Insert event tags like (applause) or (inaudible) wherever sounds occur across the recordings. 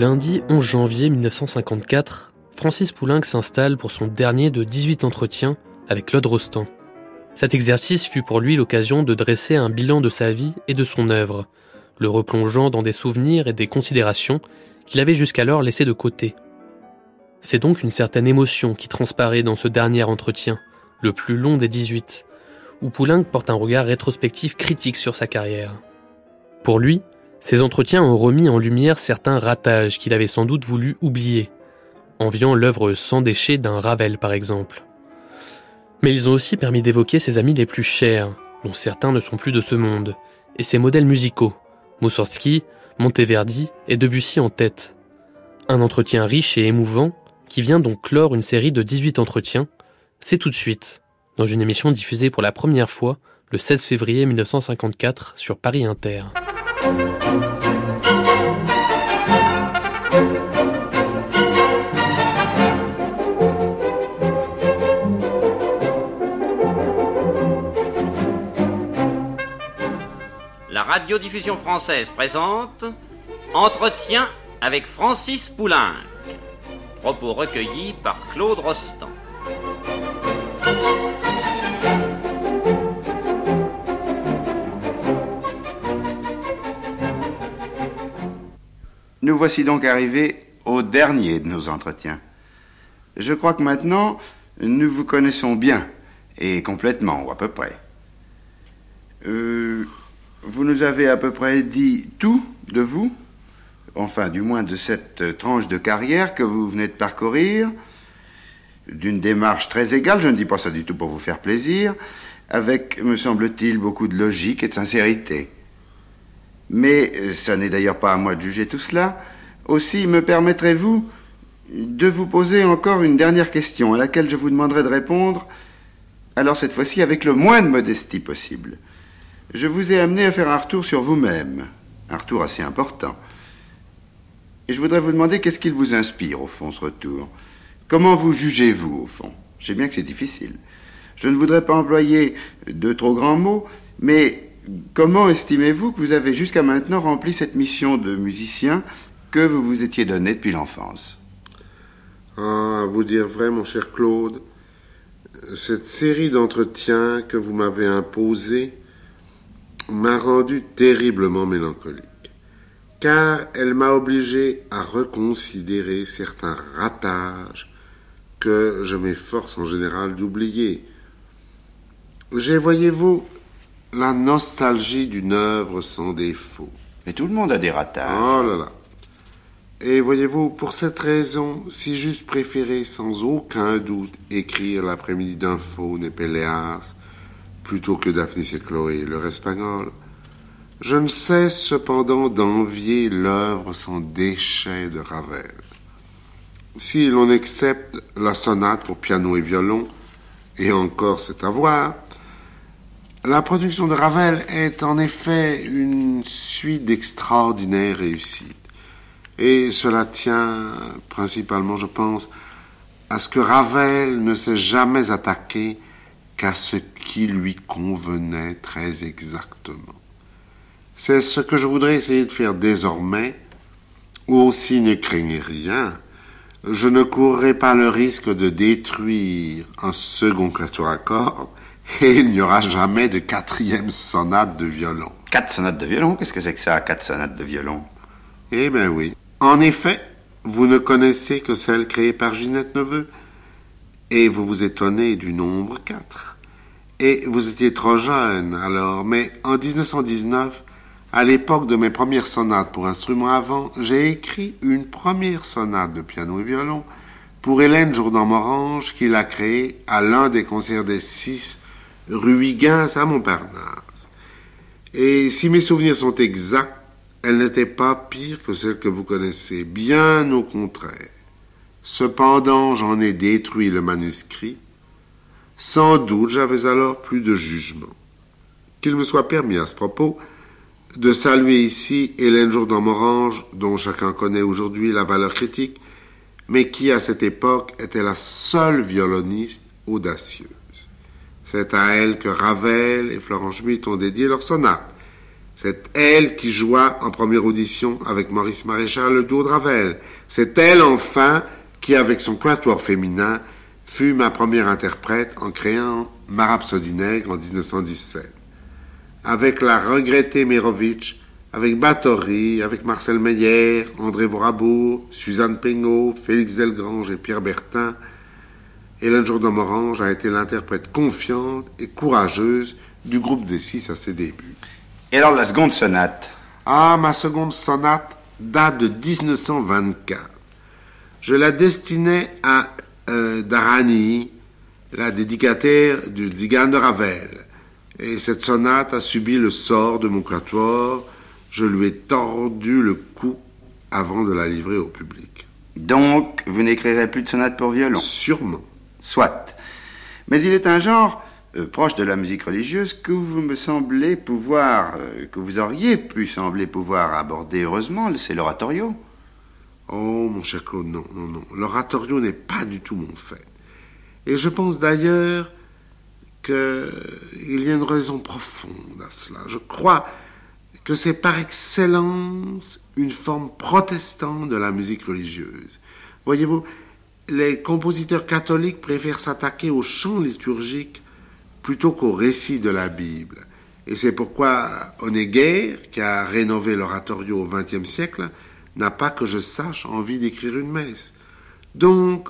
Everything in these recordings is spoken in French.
Lundi 11 janvier 1954, Francis Poulenc s'installe pour son dernier de 18 entretiens avec Claude Rostand. Cet exercice fut pour lui l'occasion de dresser un bilan de sa vie et de son œuvre, le replongeant dans des souvenirs et des considérations qu'il avait jusqu'alors laissés de côté. C'est donc une certaine émotion qui transparaît dans ce dernier entretien, le plus long des 18, où Poulenc porte un regard rétrospectif critique sur sa carrière. Pour lui, ces entretiens ont remis en lumière certains ratages qu'il avait sans doute voulu oublier, enviant l'œuvre sans déchets d'un Ravel par exemple. Mais ils ont aussi permis d'évoquer ses amis les plus chers, dont certains ne sont plus de ce monde, et ses modèles musicaux, Moussorgsky, Monteverdi et Debussy en tête. Un entretien riche et émouvant qui vient donc clore une série de 18 entretiens, c'est tout de suite, dans une émission diffusée pour la première fois le 16 février 1954 sur Paris Inter. La radiodiffusion française présente Entretien avec Francis Poulenc. Propos recueillis par Claude Rostand. Nous voici donc arrivés au dernier de nos entretiens. Je crois que maintenant, nous vous connaissons bien, et complètement, ou à peu près. Euh, vous nous avez à peu près dit tout de vous, enfin du moins de cette tranche de carrière que vous venez de parcourir, d'une démarche très égale, je ne dis pas ça du tout pour vous faire plaisir, avec, me semble-t-il, beaucoup de logique et de sincérité. Mais ce n'est d'ailleurs pas à moi de juger tout cela. Aussi, me permettrez-vous de vous poser encore une dernière question à laquelle je vous demanderai de répondre, alors cette fois-ci avec le moins de modestie possible. Je vous ai amené à faire un retour sur vous-même, un retour assez important. Et je voudrais vous demander qu'est-ce qu'il vous inspire, au fond, ce retour? Comment vous jugez-vous, au fond? Je sais bien que c'est difficile. Je ne voudrais pas employer de trop grands mots, mais comment estimez-vous que vous avez jusqu'à maintenant rempli cette mission de musicien que vous vous étiez donnée depuis l'enfance? Ah, à vous dire vrai, mon cher Claude, cette série d'entretiens que vous m'avez imposée m'a rendu terriblement mélancolique, car elle m'a obligé à reconsidérer certains ratages que je m'efforce en général d'oublier. J'ai, voyez-vous, la nostalgie d'une œuvre sans défaut. Mais tout le monde a des ratages. Oh là là. Et voyez-vous, pour cette raison, si j'eusse préféré sans aucun doute écrire l'après-midi d'un faune et Péléas plutôt que Daphnis et Chloé, leur espagnol, je ne cesse cependant d'envier l'œuvre sans déchet de Ravel. Si l'on accepte la sonate pour piano et violon, et encore c'est à voir, la production de Ravel est en effet une suite d'extraordinaires réussites. Et cela tient principalement, je pense, à ce que Ravel ne s'est jamais attaqué qu'à ce qui lui convenait très exactement. C'est ce que je voudrais essayer de faire désormais, ou aussi ne craignez rien, je ne courrai pas le risque de détruire un second quatuor à cordes, et il n'y aura jamais de quatrième sonate de violon. Quatre sonates de violon? Qu'est-ce que c'est que ça, quatre sonates de violon? Eh bien oui. En effet, vous ne connaissez que celle créée par Ginette Neveu, et vous vous étonnez du nombre 4. Et vous étiez trop jeune alors, mais en 1919, À l'époque de mes premières sonates pour instruments avant, j'ai écit une première sonate de piano et violon pour Hélène Jourdan-Morange qu'il a créée à l'un des concerts des six rue Higgins à Montparnasse. Et si mes souvenirs sont exacts, elle n'était pas pire que celle que vous connaissez, bien au contraire. Cependant, j'en ai détruit le manuscrit. Sans doute, j'avais alors plus de jugement. Qu'il me soit permis à ce propos de saluer ici Hélène Jourdan-Morange, dont chacun connaît aujourd'hui la valeur critique, mais qui à cette époque était la seule violoniste audacieuse. C'est à elle que Ravel et Florent Schmitt ont dédié leur sonate. C'est elle qui joua en première audition avec Maurice Maréchal le duo de Ravel. C'est elle enfin qui, avec son quatuor féminin, fut ma première interprète en créant Ma Rhapsodie nègre en 1917. Avec la regrettée Mérovitch, avec Bathory, avec Marcel Meyer, André Vorabour, Suzanne Pengot, Félix Delgrange et Pierre Bertin, Hélène Jourdan-Morange a été l'interprète confiante et courageuse du groupe des six à ses débuts. Et alors la seconde sonate? Ah, ma seconde sonate date de 1924. Je la destinais à euh, Darani, la dédicataire du Zigane de Ravel. Et cette sonate a subi le sort de mon quatuor. Je lui ai tordu le cou avant de la livrer au public. Donc, vous n'écrirez plus de sonate pour violon? Sûrement. Soit. Mais il est un genre euh, proche de la musique religieuse que vous me semblez pouvoir, euh, que vous auriez pu sembler pouvoir aborder heureusement, c'est l'oratorio. Oh, mon cher Claude, non, non, non. L'oratorio n'est pas du tout mon fait. Et je pense d'ailleurs qu'il y a une raison profonde à cela. Je crois que c'est par excellence une forme protestante de la musique religieuse. Voyez-vous, les compositeurs catholiques préfèrent s'attaquer au chant liturgique plutôt qu'au récit de la Bible. Et c'est pourquoi Honegger, qui a rénové l'oratorio au XXe siècle, n'a pas que je sache envie d'écrire une messe. Donc,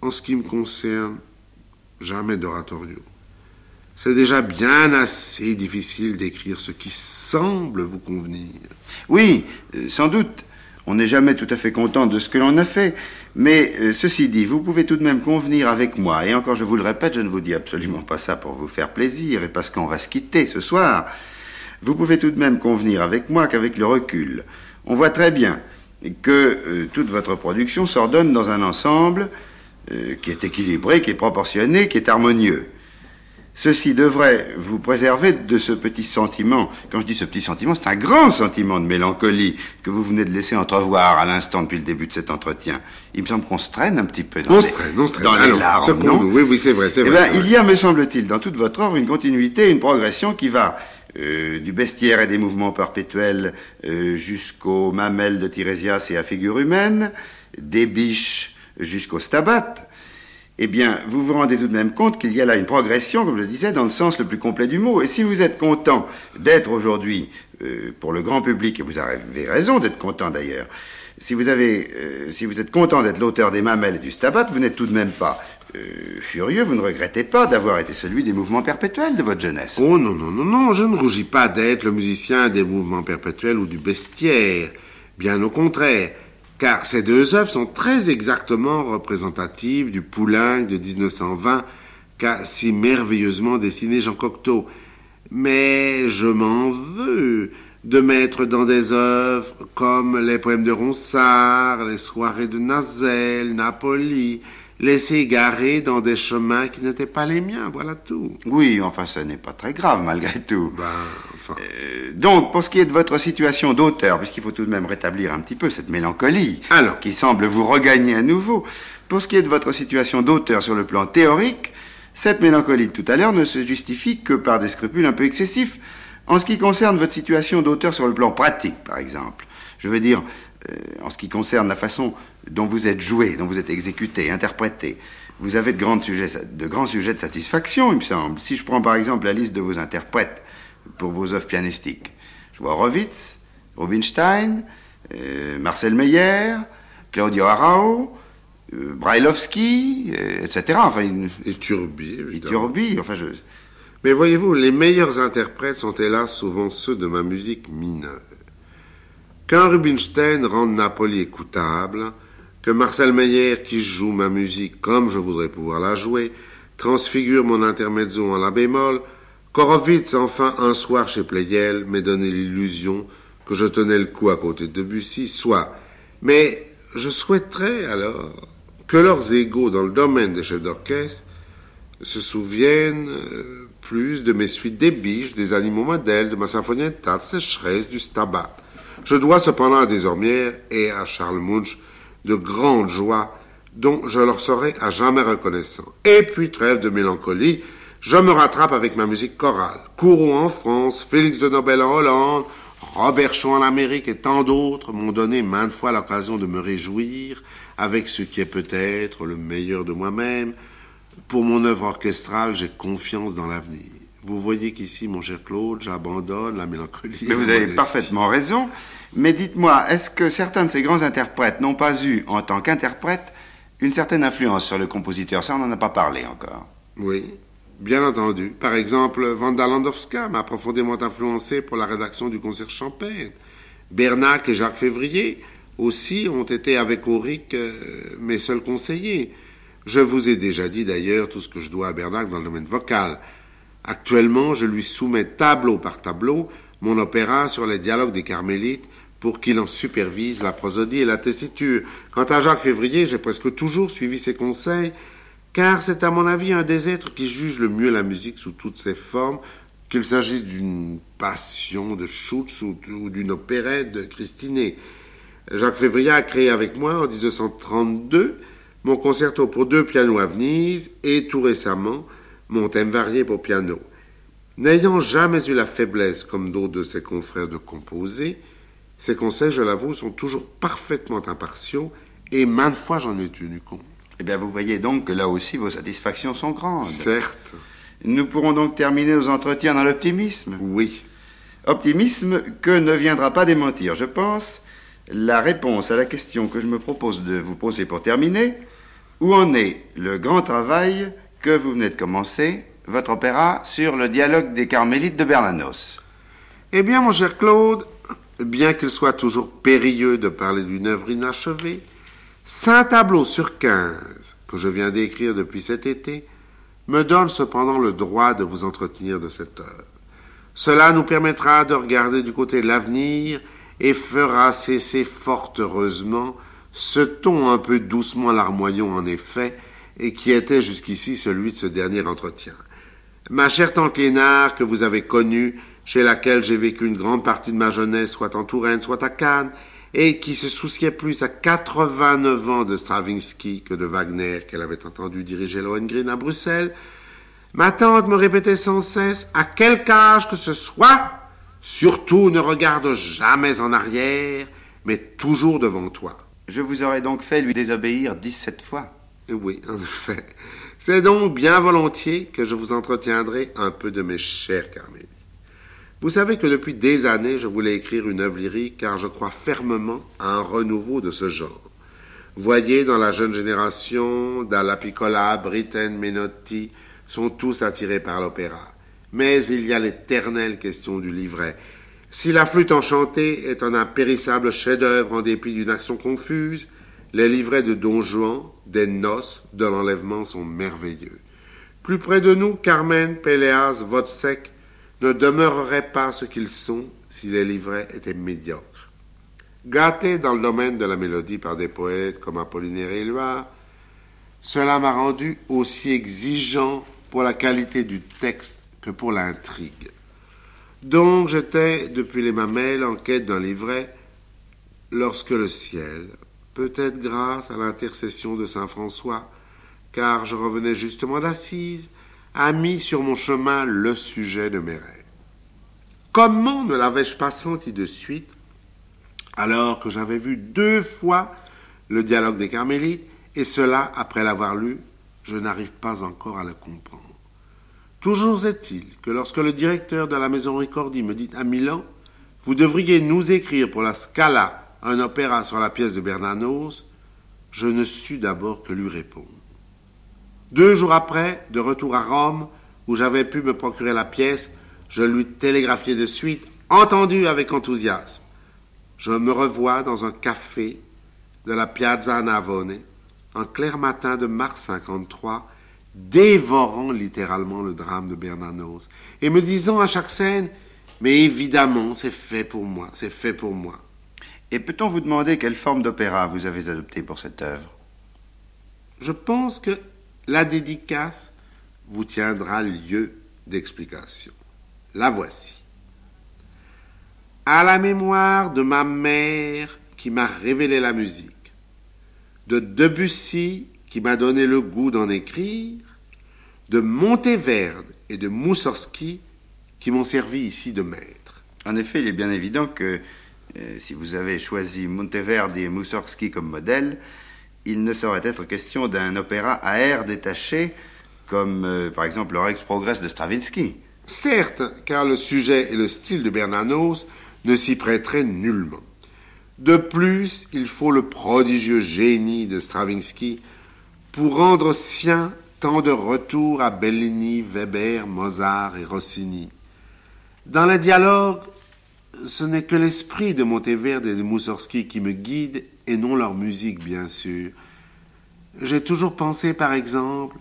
en ce qui me concerne, jamais d'oratorio. C'est déjà bien assez difficile d'écrire ce qui semble vous convenir. Oui, euh, sans doute. On n'est jamais tout à fait content de ce que l'on a fait. Mais euh, ceci dit, vous pouvez tout de même convenir avec moi, et encore je vous le répète, je ne vous dis absolument pas ça pour vous faire plaisir et parce qu'on va se quitter ce soir. Vous pouvez tout de même convenir avec moi qu'avec le recul, on voit très bien que euh, toute votre production s'ordonne dans un ensemble euh, qui est équilibré, qui est proportionné, qui est harmonieux. Ceci devrait vous préserver de ce petit sentiment. Quand je dis ce petit sentiment, c'est un grand sentiment de mélancolie que vous venez de laisser entrevoir à l'instant depuis le début de cet entretien. Il me semble qu'on se traîne un petit peu dans On les, se traîne, on se traîne. dans les Alors, larmes, secouons-nous. non Oui, oui, c'est vrai, c'est Eh vrai. c'est il y a, me semble-t-il, dans toute votre œuvre, une continuité, une progression qui va euh, du bestiaire et des mouvements perpétuels euh, jusqu'aux mamelles de Tirésias et à figure humaine, des biches jusqu'au stabat. Eh bien, vous vous rendez tout de même compte qu'il y a là une progression, comme je le disais, dans le sens le plus complet du mot. Et si vous êtes content d'être aujourd'hui, euh, pour le grand public, et vous avez raison d'être content d'ailleurs, si vous, avez, euh, si vous êtes content d'être l'auteur des mamelles et du stabat, vous n'êtes tout de même pas euh, furieux, vous ne regrettez pas d'avoir été celui des mouvements perpétuels de votre jeunesse. Oh non, non, non, non, je ne rougis pas d'être le musicien des mouvements perpétuels ou du bestiaire. Bien au contraire, car ces deux œuvres sont très exactement représentatives du Poulenc de 1920 qu'a si merveilleusement dessiné Jean Cocteau. Mais je m'en veux de mettre dans des œuvres comme les poèmes de Ronsard, les soirées de Nazel, Napoli, laissés égarer dans des chemins qui n'étaient pas les miens, voilà tout. Oui, enfin, ça n'est pas très grave malgré tout. Ben, enfin. Euh, donc, pour ce qui est de votre situation d'auteur, puisqu'il faut tout de même rétablir un petit peu cette mélancolie Alors. qui semble vous regagner à nouveau, pour ce qui est de votre situation d'auteur sur le plan théorique, cette mélancolie de tout à l'heure ne se justifie que par des scrupules un peu excessifs en ce qui concerne votre situation d'auteur sur le plan pratique, par exemple. Je veux dire, en ce qui concerne la façon dont vous êtes joué, dont vous êtes exécuté, interprété. Vous avez de, grands sujets, de grands sujets de satisfaction, il me semble. Si je prends par exemple la liste de vos interprètes pour vos œuvres pianistiques, je vois Rovitz, Rubinstein, euh, Marcel Meyer, Claudio Arao, euh, Brailovsky, euh, etc. Enfin, une, Et Turbi. Turbi, enfin, je, Mais voyez-vous, les meilleurs interprètes sont hélas souvent ceux de ma musique mineure. Qu'un Rubinstein rende Napoli écoutable, que Marcel Meyer, qui joue ma musique comme je voudrais pouvoir la jouer, transfigure mon intermezzo en la bémol, Korowitz, enfin, un soir chez Pleyel, m'ait donné l'illusion que je tenais le coup à côté de Debussy, soit. Mais je souhaiterais alors que leurs égaux dans le domaine des chefs d'orchestre se souviennent euh, plus de mes suites des biches, des animaux modèles, de ma symphonie de sécheresse, du Stabat. Je dois cependant à Désormières et à Charles Munch de grandes joies dont je leur serai à jamais reconnaissant. Et puis, trêve de mélancolie, je me rattrape avec ma musique chorale. Courroux en France, Félix de Nobel en Hollande, Robert Shaw en Amérique et tant d'autres m'ont donné maintes fois l'occasion de me réjouir avec ce qui est peut-être le meilleur de moi-même. Pour mon œuvre orchestrale, j'ai confiance dans l'avenir. Vous voyez qu'ici, mon cher Claude, j'abandonne la mélancolie. Mais vous avez parfaitement raison. Mais dites-moi, est-ce que certains de ces grands interprètes n'ont pas eu, en tant qu'interprètes, une certaine influence sur le compositeur? Ça, on n'en a pas parlé encore. Oui, bien entendu. Par exemple, Wanda Landowska m'a profondément influencé pour la rédaction du concert Champagne. Bernac et Jacques Février aussi ont été avec Auric euh, mes seuls conseillers. Je vous ai déjà dit d'ailleurs tout ce que je dois à Bernac dans le domaine vocal. Actuellement, je lui soumets tableau par tableau mon opéra sur les dialogues des Carmélites pour qu'il en supervise la prosodie et la tessiture. Quant à Jacques Février, j'ai presque toujours suivi ses conseils, car c'est à mon avis un des êtres qui juge le mieux la musique sous toutes ses formes, qu'il s'agisse d'une passion de Schutz ou, d'une opérette de Christinet. Jacques Février a créé avec moi en 1932 mon concerto pour deux pianos à Venise et tout récemment mon thème varié pour piano. N'ayant jamais eu la faiblesse, comme d'autres de ses confrères, de composer, ses conseils, je l'avoue, sont toujours parfaitement impartiaux et maintes fois j'en ai tenu compte. Eh bien, vous voyez donc que là aussi vos satisfactions sont grandes. Certes. Nous pourrons donc terminer nos entretiens dans l'optimisme. Oui. Optimisme que ne viendra pas démentir, je pense, la réponse à la question que je me propose de vous poser pour terminer. Où en est le grand travail que vous venez de commencer, votre opéra sur le dialogue des Carmélites de Bernanos Eh bien, mon cher Claude, bien qu'il soit toujours périlleux de parler d'une œuvre inachevée, cinq tableaux sur quinze que je viens d'écrire depuis cet été me donnent cependant le droit de vous entretenir de cette œuvre. Cela nous permettra de regarder du côté de l'avenir et fera cesser fort heureusement ce ton un peu doucement larmoyant en effet, et qui était jusqu'ici celui de ce dernier entretien. Ma chère tante Lénard, que vous avez connue, chez laquelle j'ai vécu une grande partie de ma jeunesse, soit en Touraine, soit à Cannes, et qui se souciait plus à 89 ans de Stravinsky que de Wagner qu'elle avait entendu diriger Lohengrin à Bruxelles, ma tante me répétait sans cesse, à quelque âge que ce soit, surtout ne regarde jamais en arrière, mais toujours devant toi. Je vous aurais donc fait lui désobéir dix-sept fois. Oui, en effet. C'est donc bien volontiers que je vous entretiendrai un peu de mes chers Carmélites. Vous savez que depuis des années, je voulais écrire une œuvre lyrique car je crois fermement à un renouveau de ce genre. Voyez, dans la jeune génération, Dalla Piccola, Britten, Menotti, sont tous attirés par l'opéra. Mais il y a l'éternelle question du livret. Si la flûte enchantée est un impérissable chef-d'œuvre en dépit d'une action confuse, les livrets de Don Juan, des noces, de l'enlèvement sont merveilleux. Plus près de nous, Carmen, Péléas, Vodsec, ne demeureraient pas ce qu'ils sont si les livrets étaient médiocres. Gâté dans le domaine de la mélodie par des poètes comme Apollinaire et Éluard, cela m'a rendu aussi exigeant pour la qualité du texte que pour l'intrigue. Donc j'étais, depuis les mamelles, en quête d'un livret, lorsque le ciel, peut-être grâce à l'intercession de saint François, car je revenais justement d'Assise, a mis sur mon chemin le sujet de mes rêves. Comment ne l'avais-je pas senti de suite, alors que j'avais vu deux fois le dialogue des Carmélites, et cela après l'avoir lu, je n'arrive pas encore à le comprendre. Toujours est-il que lorsque le directeur de la maison Ricordi me dit à Milan, vous devriez nous écrire pour la Scala un opéra sur la pièce de Bernanos, je ne sus d'abord que lui répondre. Deux jours après, de retour à Rome, où j'avais pu me procurer la pièce, je lui télégraphiais de suite, entendu avec enthousiasme. Je me revois dans un café de la Piazza Navone, en clair matin de mars 53, dévorant littéralement le drame de Bernanos, et me disant à chaque scène Mais évidemment, c'est fait pour moi, c'est fait pour moi. Et peut-on vous demander quelle forme d'opéra vous avez adoptée pour cette œuvre? Je pense que la dédicace vous tiendra lieu d'explication. La voici. À la mémoire de ma mère qui m'a révélé la musique, de Debussy qui m'a donné le goût d'en écrire, de Monteverde et de Moussorski qui m'ont servi ici de maître. En effet, il est bien évident que si vous avez choisi Monteverde et Moussorski comme modèle, il ne saurait être question d'un opéra à air détaché comme euh, par exemple le Rex Progress de Stravinsky. Certes, car le sujet et le style de Bernanos ne s'y prêteraient nullement. De plus, il faut le prodigieux génie de Stravinsky pour rendre sien tant de retours à Bellini, Weber, Mozart et Rossini. Dans le dialogue, ce n'est que l'esprit de Monteverde et de Moussorski qui me guide et non leur musique, bien sûr. J'ai toujours pensé, par exemple,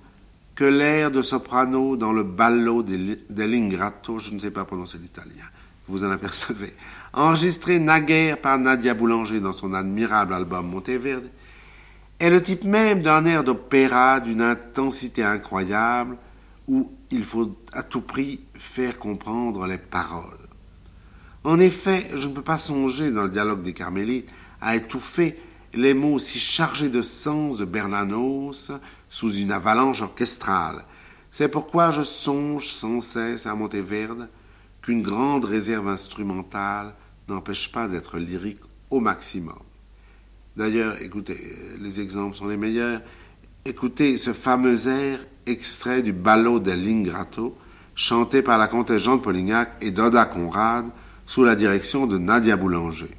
que l'air de soprano dans le ballo dell'ingrato, je ne sais pas prononcer l'italien, vous en apercevez, enregistré naguère par Nadia Boulanger dans son admirable album Monteverde, est le type même d'un air d'opéra d'une intensité incroyable où il faut à tout prix faire comprendre les paroles. En effet, je ne peux pas songer dans le dialogue des Carmélites à étouffer les mots si chargés de sens de Bernanos sous une avalanche orchestrale. C'est pourquoi je songe sans cesse à Monteverde qu'une grande réserve instrumentale n'empêche pas d'être lyrique au maximum. D'ailleurs, écoutez, les exemples sont les meilleurs. Écoutez ce fameux air extrait du Ballo dell'Ingrato, chanté par la comtesse Jean de Polignac et Doda Conrad sous la direction de Nadia Boulanger.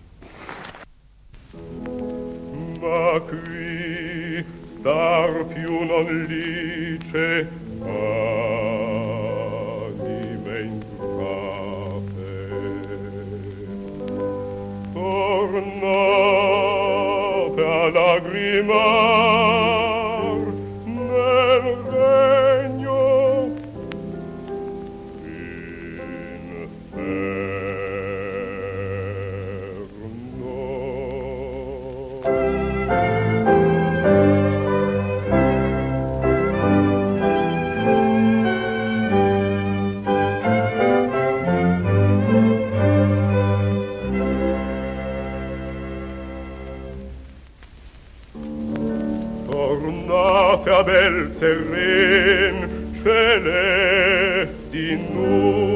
bel serene celesti noi.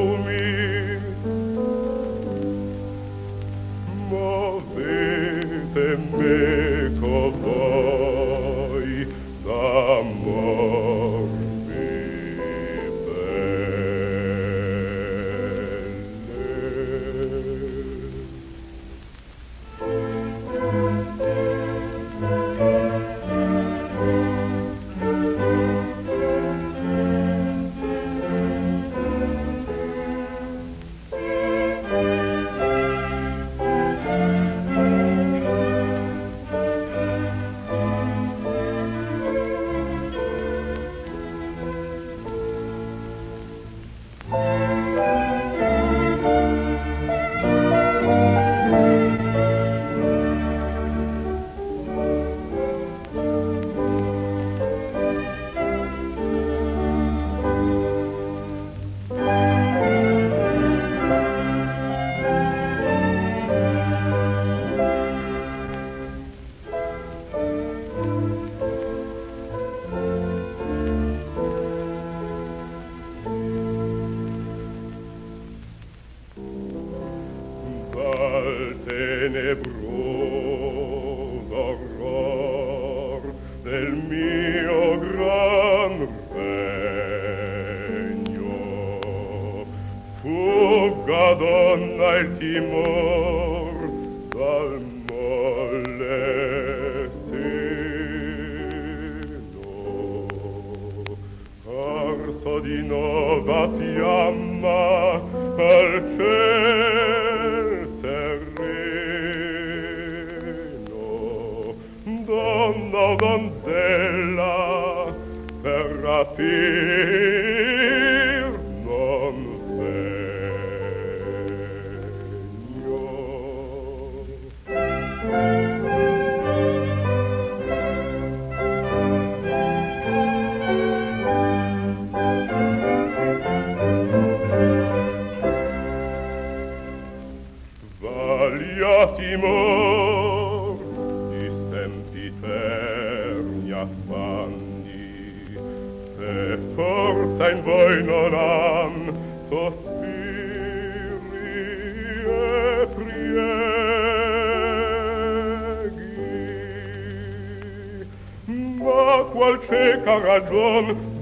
caragol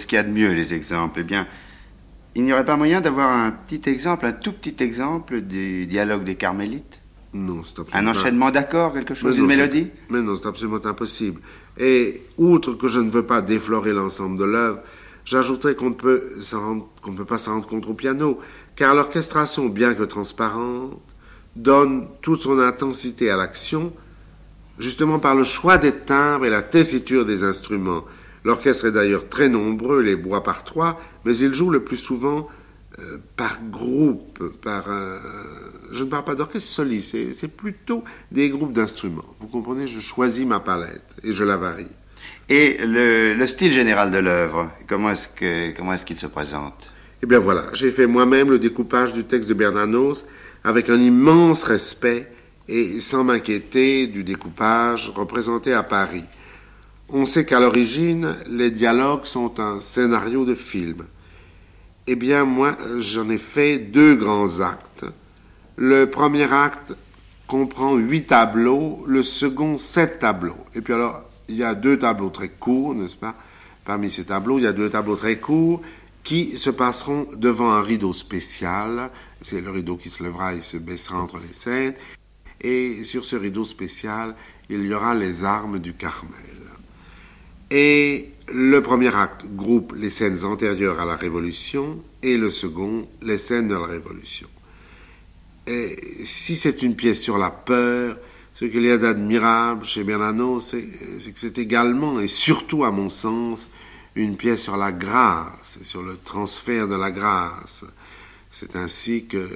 ce qu'il y a de mieux, les exemples. Eh bien, il n'y aurait pas moyen d'avoir un petit exemple, un tout petit exemple du dialogue des Carmélites Non, c'est Un absolument enchaînement d'accords, quelque chose, une mélodie Mais non, c'est absolument impossible. Et outre que je ne veux pas déflorer l'ensemble de l'œuvre, j'ajouterais qu'on ne peut s'en rendre- qu'on ne peut pas s'en rendre compte au piano, car l'orchestration, bien que transparente, donne toute son intensité à l'action, justement par le choix des timbres et la tessiture des instruments. L'orchestre est d'ailleurs très nombreux, les bois par trois, mais il joue le plus souvent euh, par groupe, par euh, je ne parle pas d'orchestre soliste, c'est- plutôt des groupes d'instruments. Vous comprenez, je choisis ma palette et je la varie. Et le, le style général de l'œuvre, comment est-ce que comment est-ce qu'il se présente? Eh bien voilà, j'ai fait moi-même le découpage du texte de Bernanos avec un immense respect et sans m'inquiéter du découpage représenté à Paris. On sait qu'à l'origine, les dialogues sont un scénario de film. Eh bien moi, j'en ai fait deux grands actes. Le premier acte comprend huit tableaux, le second sept tableaux. Et puis alors, il y a deux tableaux très courts, n'est-ce pas? Parmi ces tableaux, il y a deux tableaux très courts qui se passeront devant un rideau spécial. C'est le rideau qui se lèvera et se baissera entre les scènes. Et sur ce rideau spécial, il y aura les armes du Carmel. Et le premier acte groupe les scènes antérieures à la Révolution et le second les scènes de la Révolution. Et si c'est une pièce sur la peur, ce qu'il y a d'admirable chez Bernanos, c'est que c'est également et surtout à mon sens une pièce sur la grâce sur le transfert de la grâce. C'est ainsi que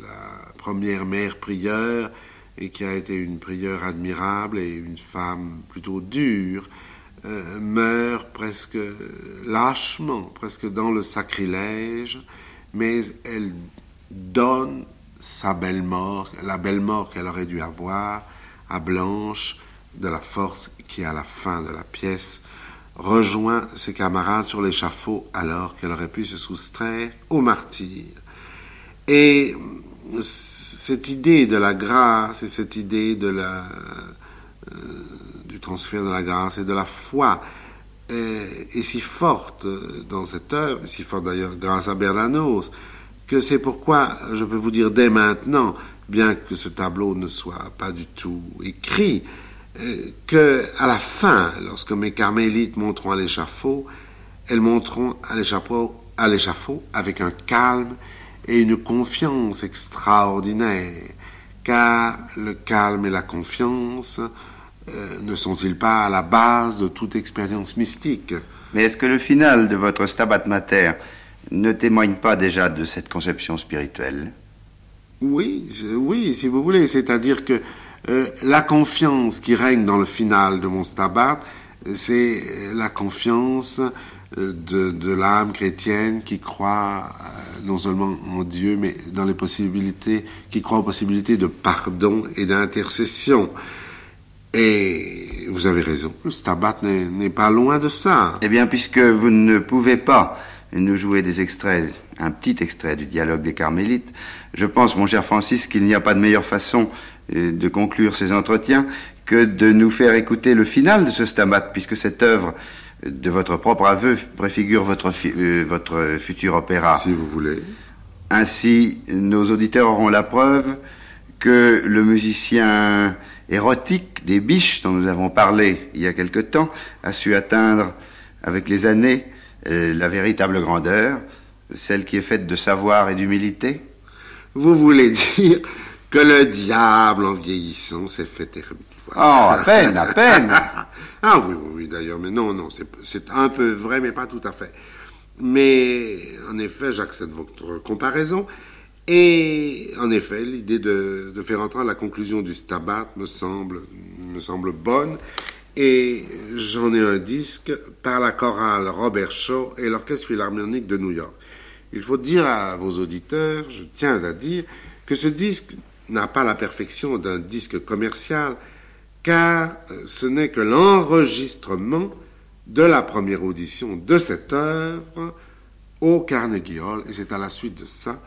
la première mère prieure, et qui a été une prieure admirable et une femme plutôt dure, euh, meurt presque lâchement, presque dans le sacrilège, mais elle donne sa belle mort, la belle mort qu'elle aurait dû avoir à Blanche, de la force qui, à la fin de la pièce, rejoint ses camarades sur l'échafaud alors qu'elle aurait pu se soustraire au martyr. Et cette idée de la grâce et cette idée de la, euh, du transfert de la grâce et de la foi. Est, si forte dans cette œuvre, si forte d'ailleurs grâce à Bernanos, que c'est pourquoi je peux vous dire dès maintenant, bien que ce tableau ne soit pas du tout écrit, euh, que à la fin, lorsque mes carmélites monteront à l'échafaud, elles monteront à l'échafaud, à l'échafaud avec un calme et une confiance extraordinaire, car le calme et la confiance euh, ne sont-ils pas à la base de toute expérience mystique Mais est-ce que le final de votre Stabat Mater ne témoigne pas déjà de cette conception spirituelle? Oui, oui, si vous voulez. C'est-à-dire que euh, la confiance qui règne dans le final de mon Stabat, c'est la confiance euh, de, de l'âme chrétienne qui croit non seulement en Dieu, mais dans les possibilités, qui croit aux possibilités de pardon et d'intercession. Et vous avez raison, le Stabat n'est pas loin de ça. Eh bien, puisque vous ne pouvez pas nous jouer des extraits, un petit extrait du dialogue des Carmélites, je pense, mon cher Francis, qu'il n'y a pas de meilleure façon euh, de conclure ces entretiens que de nous faire écouter le final de ce Stabat, puisque cette œuvre de votre propre aveu préfigure votre, euh, votre futur opéra. Si vous voulez. Ainsi, nos auditeurs auront la preuve que le musicien érotique des biches dont nous avons parlé il y a quelque temps a su atteindre avec les années euh, la véritable grandeur, celle qui est faite de savoir et d'humilité. Vous voulez dire que le diable, en vieillissant, s'est fait hermine. Oh, à peine, à peine. (laughs) ah oui, oui, oui, d'ailleurs, mais non, non, c'est un peu vrai, mais pas tout à fait. Mais, en effet, j'accepte votre comparaison. Et, en effet, l'idée de, faire entrer à la conclusion du Stabat me semble, me semble bonne. Et j'en ai un disque par la chorale Robert Shaw et l'Orchestre Philharmonique de New York. Il faut dire à vos auditeurs, je tiens à dire, que ce disque n'a pas la perfection d'un disque commercial, car euh, ce n'est que l'enregistrement de la première audition de cette œuvre au Carnegie Hall, et c'est à la suite de ça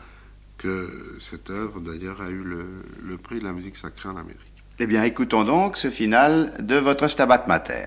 que cette œuvre, d'ailleurs, a eu le, prix de la musique sacrée en Amérique. Eh bien, écoutons donc ce final de votre Stabat Mater.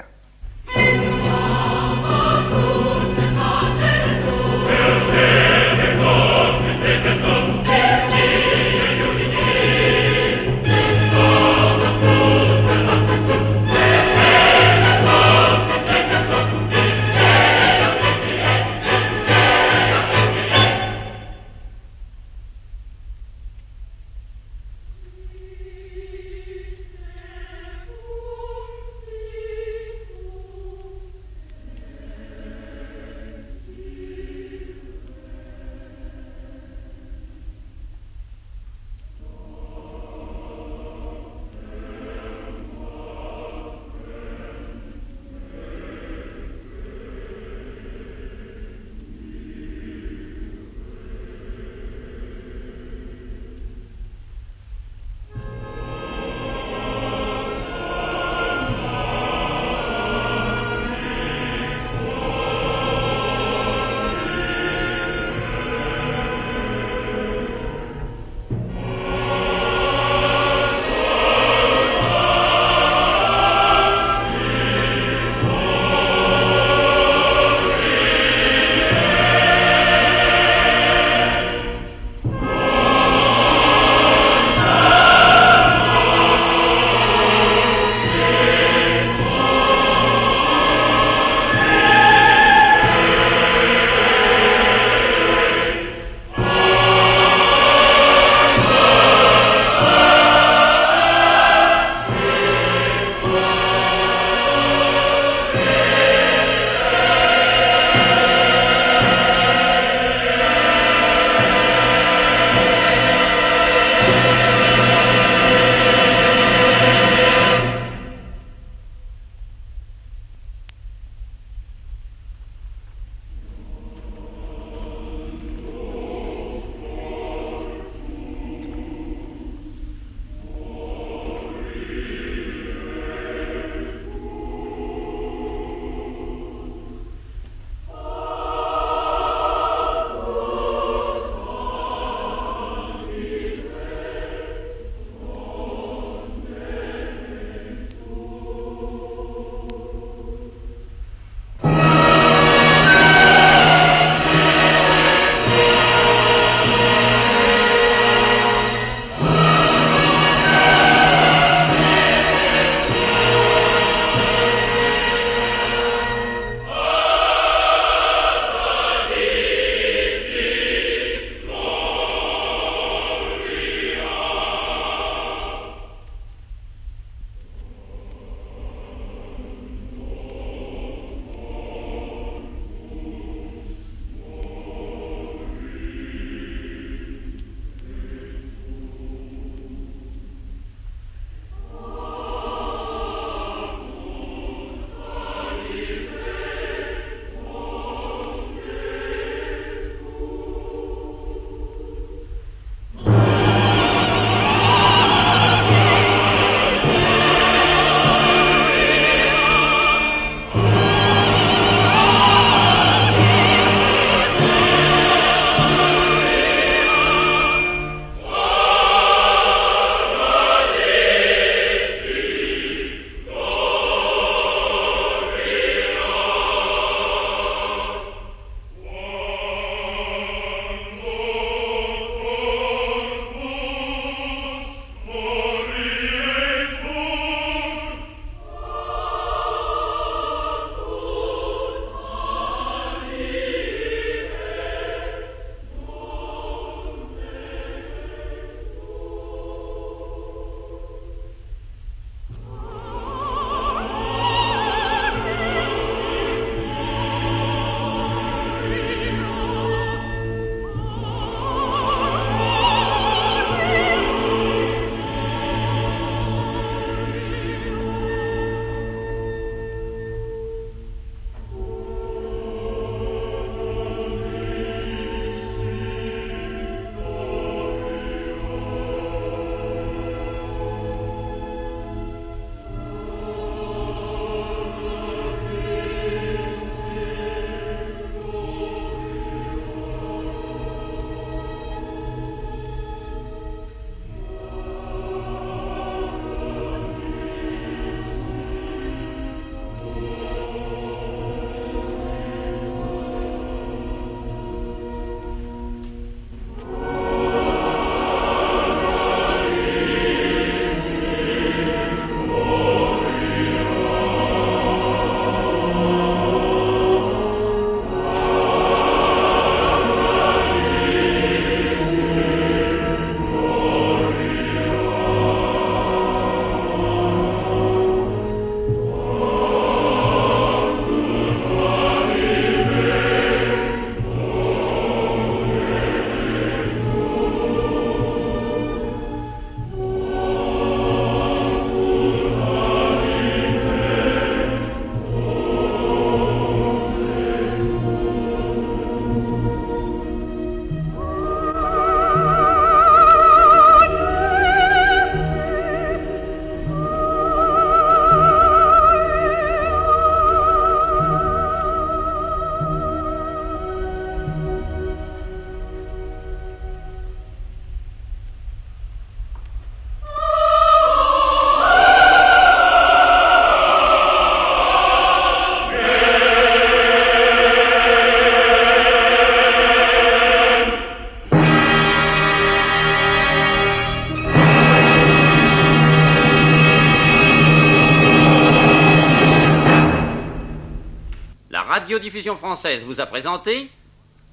Radiodiffusion française vous a présenté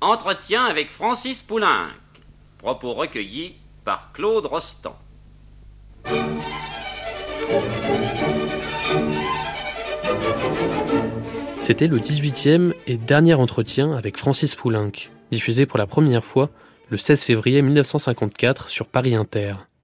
Entretien avec Francis Poulenc. Propos recueillis par Claude Rostand. C'était le 18e et dernier entretien avec Francis Poulenc, diffusé pour la première fois le 16 février 1954 sur Paris Inter.